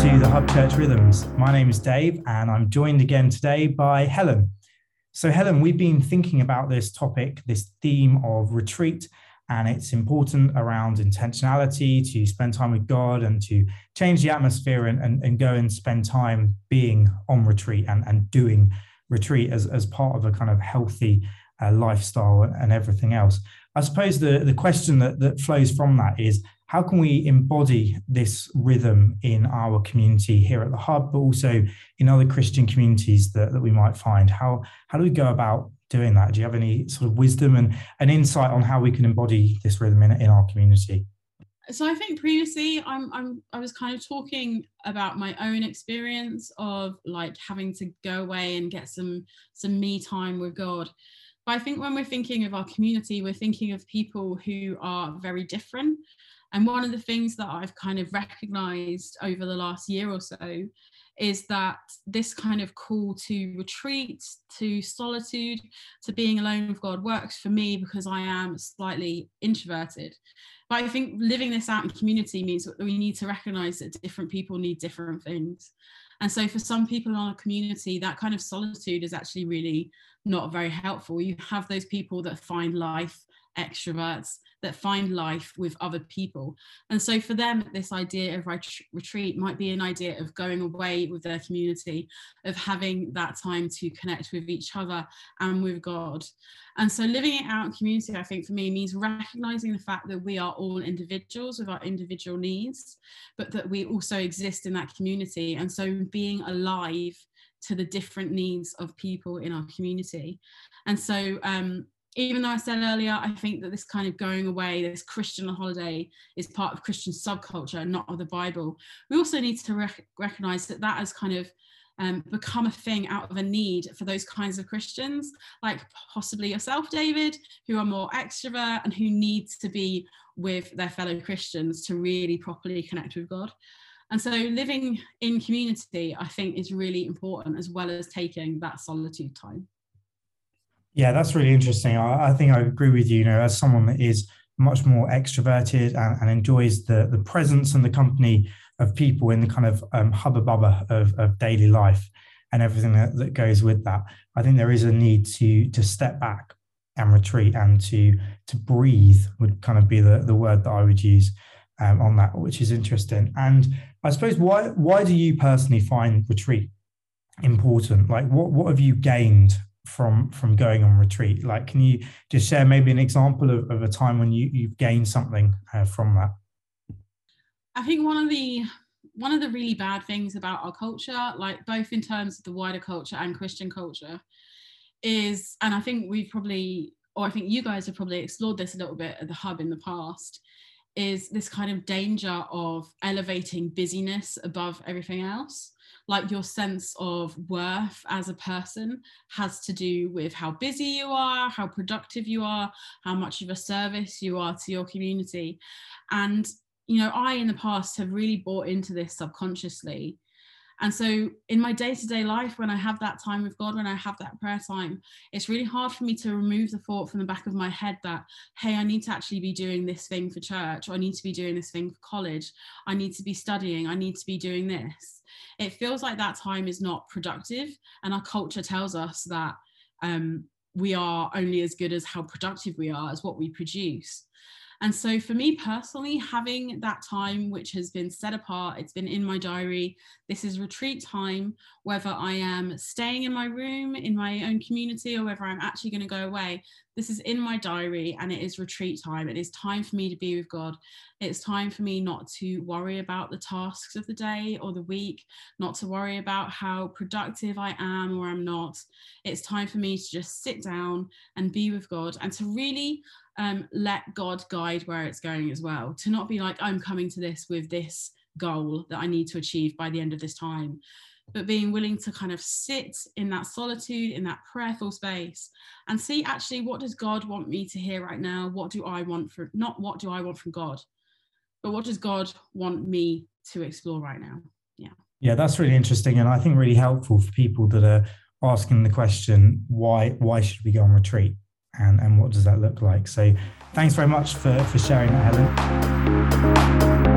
to the Hub Church Rhythms. My name is Dave, and I'm joined again today by Helen. So, Helen, we've been thinking about this topic, this theme of retreat, and it's important around intentionality to spend time with God and to change the atmosphere and, and, and go and spend time being on retreat and, and doing retreat as, as part of a kind of healthy uh, lifestyle and everything else. I suppose the, the question that, that flows from that is how can we embody this rhythm in our community here at the hub but also in other christian communities that, that we might find how how do we go about doing that do you have any sort of wisdom and an insight on how we can embody this rhythm in, in our community so I think previously I'm, I'm I was kind of talking about my own experience of like having to go away and get some some me time with God. But I think when we're thinking of our community, we're thinking of people who are very different. And one of the things that I've kind of recognized over the last year or so is that this kind of call to retreat, to solitude, to being alone with God works for me because I am slightly introverted. But I think living this out in community means that we need to recognize that different people need different things. And so for some people in our community, that kind of solitude is actually really not very helpful. You have those people that find life extroverts that find life with other people. And so for them, this idea of retreat might be an idea of going away with their community, of having that time to connect with each other and with God. And so living it out in community, I think for me means recognizing the fact that we are all individuals with our individual needs, but that we also exist in that community. And so being alive to the different needs of people in our community. And so um, even though I said earlier, I think that this kind of going away, this Christian holiday, is part of Christian subculture, not of the Bible. We also need to rec- recognize that that has kind of um, become a thing out of a need for those kinds of Christians, like possibly yourself, David, who are more extrovert and who need to be with their fellow Christians to really properly connect with God. And so living in community, I think, is really important as well as taking that solitude time. Yeah, that's really interesting. I, I, think I agree with you. You know, as someone that is much more extroverted and, and enjoys the the presence and the company of people in the kind of um, hubba bubba of, of daily life and everything that, that goes with that, I think there is a need to to step back and retreat and to to breathe would kind of be the, the word that I would use um, on that, which is interesting. And I suppose why why do you personally find retreat important? Like what what have you gained from from going on retreat like can you just share maybe an example of, of a time when you you've gained something uh, from that i think one of the one of the really bad things about our culture like both in terms of the wider culture and christian culture is and i think we've probably or i think you guys have probably explored this a little bit at the hub in the past is this kind of danger of elevating busyness above everything else like your sense of worth as a person has to do with how busy you are, how productive you are, how much of a service you are to your community. And, you know, I in the past have really bought into this subconsciously and so, in my day to day life, when I have that time with God, when I have that prayer time, it's really hard for me to remove the thought from the back of my head that, hey, I need to actually be doing this thing for church, or I need to be doing this thing for college, I need to be studying, I need to be doing this. It feels like that time is not productive. And our culture tells us that um, we are only as good as how productive we are, as what we produce. And so for me personally, having that time which has been set apart, it's been in my diary. This is retreat time, whether I am staying in my room in my own community or whether I'm actually going to go away. This is in my diary and it is retreat time. It is time for me to be with God. It's time for me not to worry about the tasks of the day or the week, not to worry about how productive I am or I'm not. It's time for me to just sit down and be with God and to really um, let God guide where it's going as well. To not be like, I'm coming to this with this goal that I need to achieve by the end of this time, but being willing to kind of sit in that solitude, in that prayerful space, and see actually what does God want me to hear right now? What do I want for not what do I want from God, but what does God want me to explore right now? Yeah. Yeah, that's really interesting, and I think really helpful for people that are asking the question, why why should we go on retreat? and, and what does that look like? So thanks very much for, for sharing that, Helen.